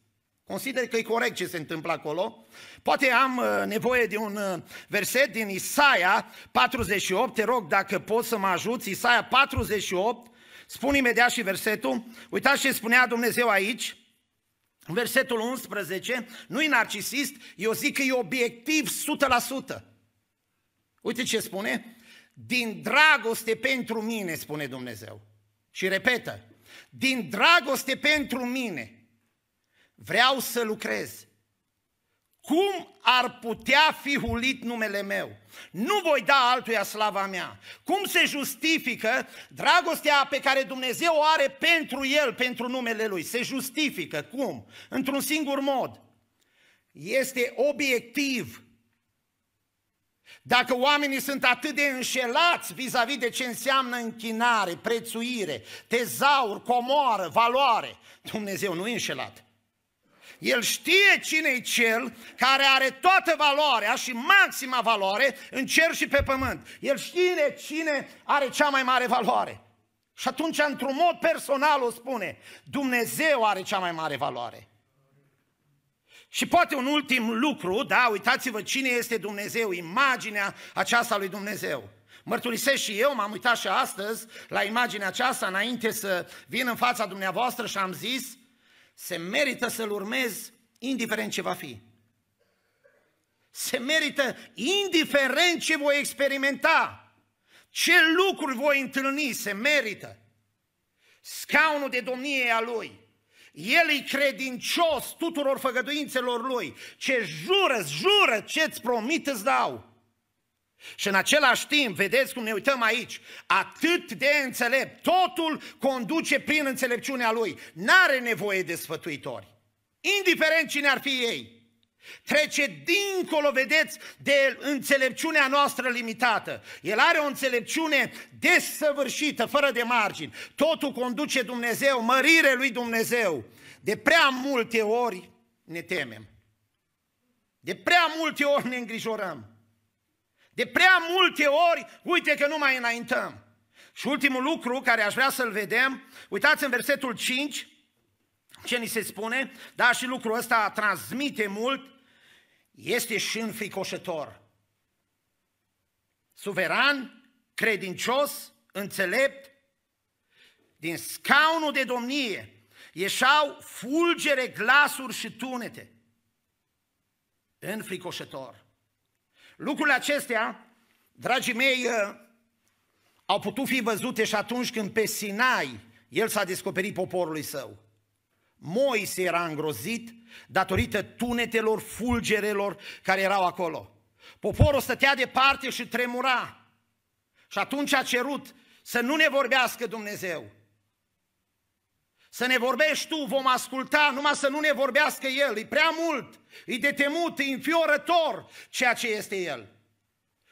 Consider că e corect ce se întâmplă acolo. Poate am uh, nevoie de un uh, verset din Isaia 48, te rog dacă poți să mă ajuți, Isaia 48, spun imediat și versetul. Uitați ce spunea Dumnezeu aici, versetul 11, nu e narcisist, eu zic că e obiectiv 100%. Uite ce spune, din dragoste pentru mine, spune Dumnezeu. Și repetă, din dragoste pentru mine, vreau să lucrez. Cum ar putea fi hulit numele meu? Nu voi da altuia slava mea. Cum se justifică dragostea pe care Dumnezeu o are pentru el, pentru numele lui? Se justifică. Cum? Într-un singur mod. Este obiectiv. Dacă oamenii sunt atât de înșelați vis-a-vis de ce înseamnă închinare, prețuire, tezaur, comoară, valoare, Dumnezeu nu e înșelat. El știe cine e cel care are toată valoarea și maxima valoare în cer și pe pământ. El știe cine are cea mai mare valoare. Și atunci, într-un mod personal, o spune, Dumnezeu are cea mai mare valoare. Și poate un ultim lucru, da, uitați-vă cine este Dumnezeu, imaginea aceasta lui Dumnezeu. Mărturisesc și eu, m-am uitat și astăzi la imaginea aceasta înainte să vin în fața dumneavoastră și am zis, se merită să-L urmezi indiferent ce va fi. Se merită indiferent ce voi experimenta, ce lucruri voi întâlni, se merită. Scaunul de domnie a Lui. El e credincios tuturor făgăduințelor Lui. Ce jură, jură, ce-ți promit îți dau. Și în același timp, vedeți cum ne uităm aici, atât de înțelept, totul conduce prin înțelepciunea lui. N-are nevoie de sfătuitori, indiferent cine ar fi ei. Trece dincolo, vedeți, de înțelepciunea noastră limitată. El are o înțelepciune desăvârșită, fără de margini. Totul conduce Dumnezeu, mărire lui Dumnezeu. De prea multe ori ne temem. De prea multe ori ne îngrijorăm. De prea multe ori, uite că nu mai înaintăm. Și ultimul lucru care aș vrea să-l vedem, uitați în versetul 5, ce ni se spune, dar și lucrul ăsta transmite mult, este și înfricoșător. Suveran, credincios, înțelept, din scaunul de domnie ieșau fulgere, glasuri și tunete. Înfricoșător. Lucrurile acestea, dragii mei, uh, au putut fi văzute și atunci când pe Sinai el s-a descoperit poporului său. Moise era îngrozit datorită tunetelor, fulgerelor care erau acolo. Poporul stătea departe și tremura. Și atunci a cerut să nu ne vorbească Dumnezeu. Să ne vorbești tu, vom asculta, numai să nu ne vorbească El. E prea mult, e de temut, e înfiorător ceea ce este El.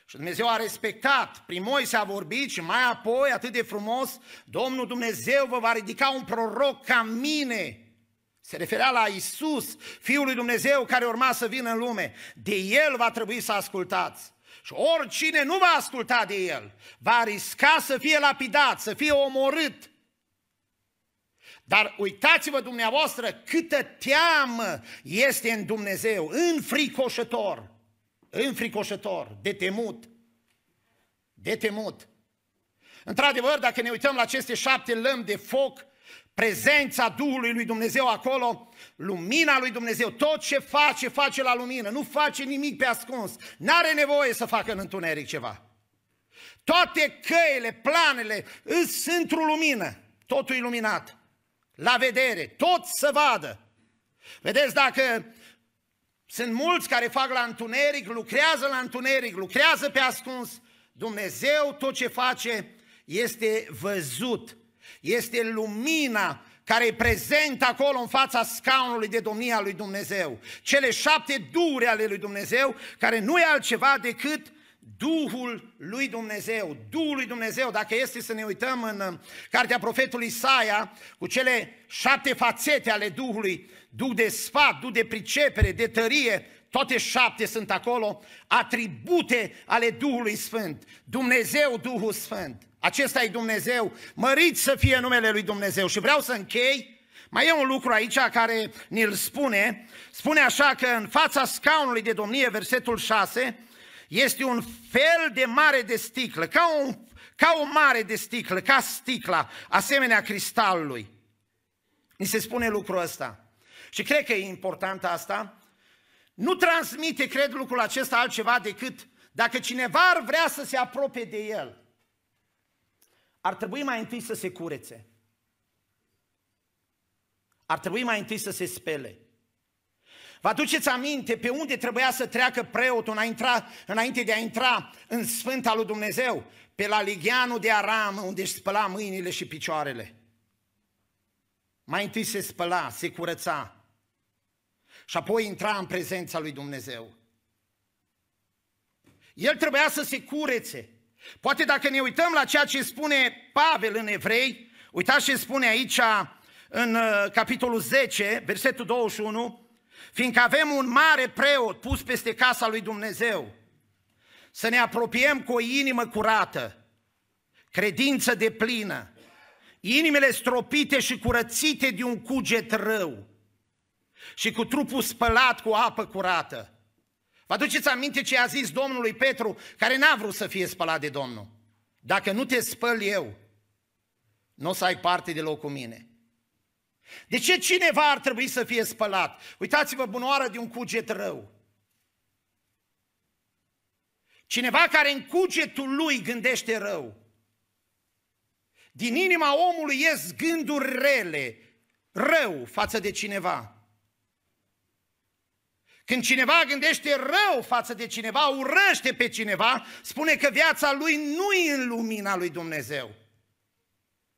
Și Dumnezeu a respectat, prin Moise a vorbit și mai apoi, atât de frumos, Domnul Dumnezeu vă va ridica un proroc ca mine. Se referea la Isus, Fiul lui Dumnezeu care urma să vină în lume. De El va trebui să ascultați. Și oricine nu va asculta de El, va risca să fie lapidat, să fie omorât. Dar uitați-vă dumneavoastră câtă teamă este în Dumnezeu, înfricoșător, înfricoșător, de temut, de temut. Într-adevăr, dacă ne uităm la aceste șapte lămpi de foc, prezența Duhului lui Dumnezeu acolo, lumina lui Dumnezeu, tot ce face, face la lumină, nu face nimic pe ascuns, n-are nevoie să facă în întuneric ceva. Toate căile, planele, sunt într-o lumină, totul iluminat la vedere, tot să vadă. Vedeți, dacă sunt mulți care fac la întuneric, lucrează la întuneric, lucrează pe ascuns, Dumnezeu tot ce face este văzut, este lumina care e prezent acolo în fața scaunului de domnia lui Dumnezeu. Cele șapte duri ale lui Dumnezeu, care nu e altceva decât Duhul lui Dumnezeu, Duhul lui Dumnezeu, dacă este să ne uităm în uh, cartea profetului Isaia, cu cele șapte fațete ale Duhului, Duh de sfat, Duh de pricepere, de tărie, toate șapte sunt acolo, atribute ale Duhului Sfânt. Dumnezeu, Duhul Sfânt. Acesta e Dumnezeu, mărit să fie numele lui Dumnezeu. Și vreau să închei Mai e un lucru aici care ne-l spune, spune așa că în fața scaunului de domnie, versetul 6, este un fel de mare de sticlă, ca, un, ca o mare de sticlă, ca sticla, asemenea cristalului. Ni se spune lucrul ăsta. Și cred că e important asta. Nu transmite, cred, lucrul acesta altceva decât dacă cineva ar vrea să se apropie de el, ar trebui mai întâi să se curețe. Ar trebui mai întâi să se spele. Vă aduceți aminte pe unde trebuia să treacă preotul înainte de a intra în Sfânta lui Dumnezeu? Pe la Ligianul de Aram, unde își spăla mâinile și picioarele. Mai întâi se spăla, se curăța. Și apoi intra în prezența lui Dumnezeu. El trebuia să se curețe. Poate dacă ne uităm la ceea ce spune Pavel în Evrei, uitați ce spune aici în uh, capitolul 10, versetul 21, fiindcă avem un mare preot pus peste casa lui Dumnezeu, să ne apropiem cu o inimă curată, credință de plină, inimile stropite și curățite de un cuget rău și cu trupul spălat cu apă curată. Vă aduceți aminte ce a zis Domnului Petru, care n-a vrut să fie spălat de Domnul? Dacă nu te spăl eu, nu o să ai parte deloc cu mine. De ce cineva ar trebui să fie spălat? Uitați-vă bunoară de un cuget rău. Cineva care în cugetul lui gândește rău. Din inima omului ies gânduri rele, rău față de cineva. Când cineva gândește rău față de cineva, urăște pe cineva, spune că viața lui nu e în lumina lui Dumnezeu.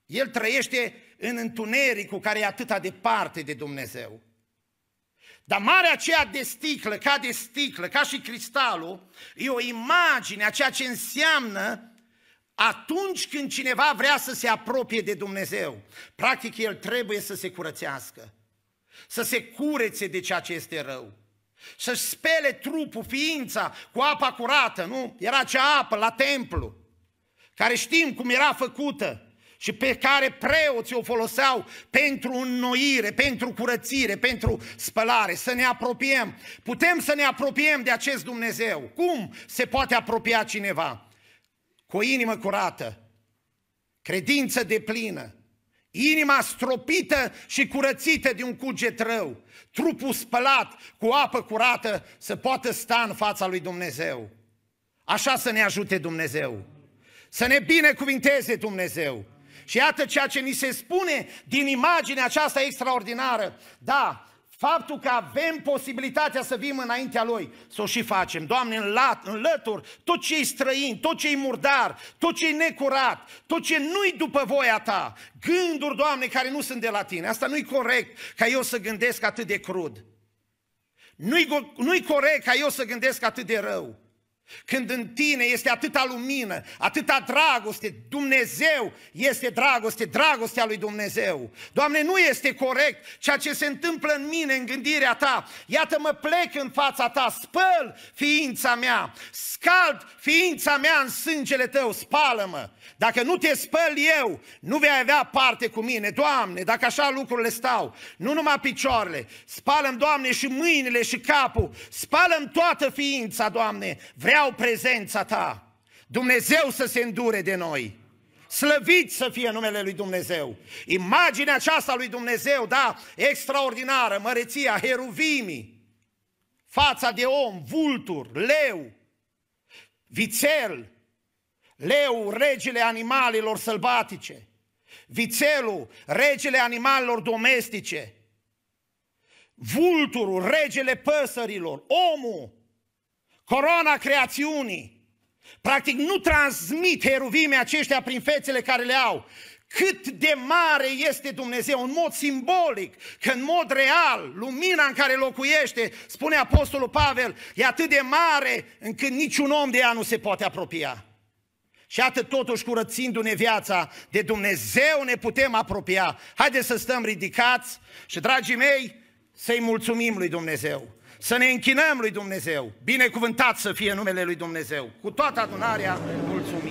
El trăiește în întunericul care e atâta departe de Dumnezeu. Dar marea aceea de sticlă, ca de sticlă, ca și cristalul, e o imagine a ceea ce înseamnă atunci când cineva vrea să se apropie de Dumnezeu. Practic, el trebuie să se curățească, să se curețe de ceea ce este rău. Să-și spele trupul, ființa cu apa curată, nu? Era acea apă la templu, care știm cum era făcută și pe care preoții o foloseau pentru înnoire, pentru curățire, pentru spălare, să ne apropiem. Putem să ne apropiem de acest Dumnezeu. Cum se poate apropia cineva? Cu o inimă curată, credință de plină, inima stropită și curățită de un cuget rău, trupul spălat cu apă curată să poată sta în fața lui Dumnezeu. Așa să ne ajute Dumnezeu. Să ne binecuvinteze Dumnezeu. Și iată ceea ce ni se spune din imaginea aceasta extraordinară. Da, Faptul că avem posibilitatea să vim înaintea Lui, să o și facem. Doamne, înlătur tot ce e străin, tot ce e murdar, tot ce e necurat, tot ce nu-i după voia Ta. Gânduri, Doamne, care nu sunt de la Tine. Asta nu-i corect ca eu să gândesc atât de crud. Nu-i, nu-i corect ca eu să gândesc atât de rău. Când în tine este atâta lumină, atâta dragoste, Dumnezeu este dragoste, dragostea lui Dumnezeu. Doamne, nu este corect ceea ce se întâmplă în mine, în gândirea ta. Iată, mă plec în fața ta, spăl ființa mea, scald ființa mea în sângele tău, spală-mă. Dacă nu te spăl eu, nu vei avea parte cu mine. Doamne, dacă așa lucrurile stau, nu numai picioarele, spală Doamne, și mâinile și capul, spală toată ființa, Doamne. Vreau prezența Ta. Dumnezeu să se îndure de noi. Slăvit să fie numele lui Dumnezeu. Imaginea aceasta lui Dumnezeu, da, extraordinară, măreția, heruvimii, fața de om, vultur, leu, vițel, leu, regele animalelor sălbatice, vițelul, regele animalelor domestice, vulturul, regele păsărilor, omul, coroana creațiunii. Practic nu transmit heruvime aceștia prin fețele care le au. Cât de mare este Dumnezeu, în mod simbolic, că în mod real, lumina în care locuiește, spune Apostolul Pavel, e atât de mare încât niciun om de ea nu se poate apropia. Și atât totuși curățindu-ne viața de Dumnezeu ne putem apropia. Haideți să stăm ridicați și, dragii mei, să-i mulțumim lui Dumnezeu. Să ne închinăm lui Dumnezeu. Binecuvântat să fie numele lui Dumnezeu. Cu toată adunarea, mulțumim.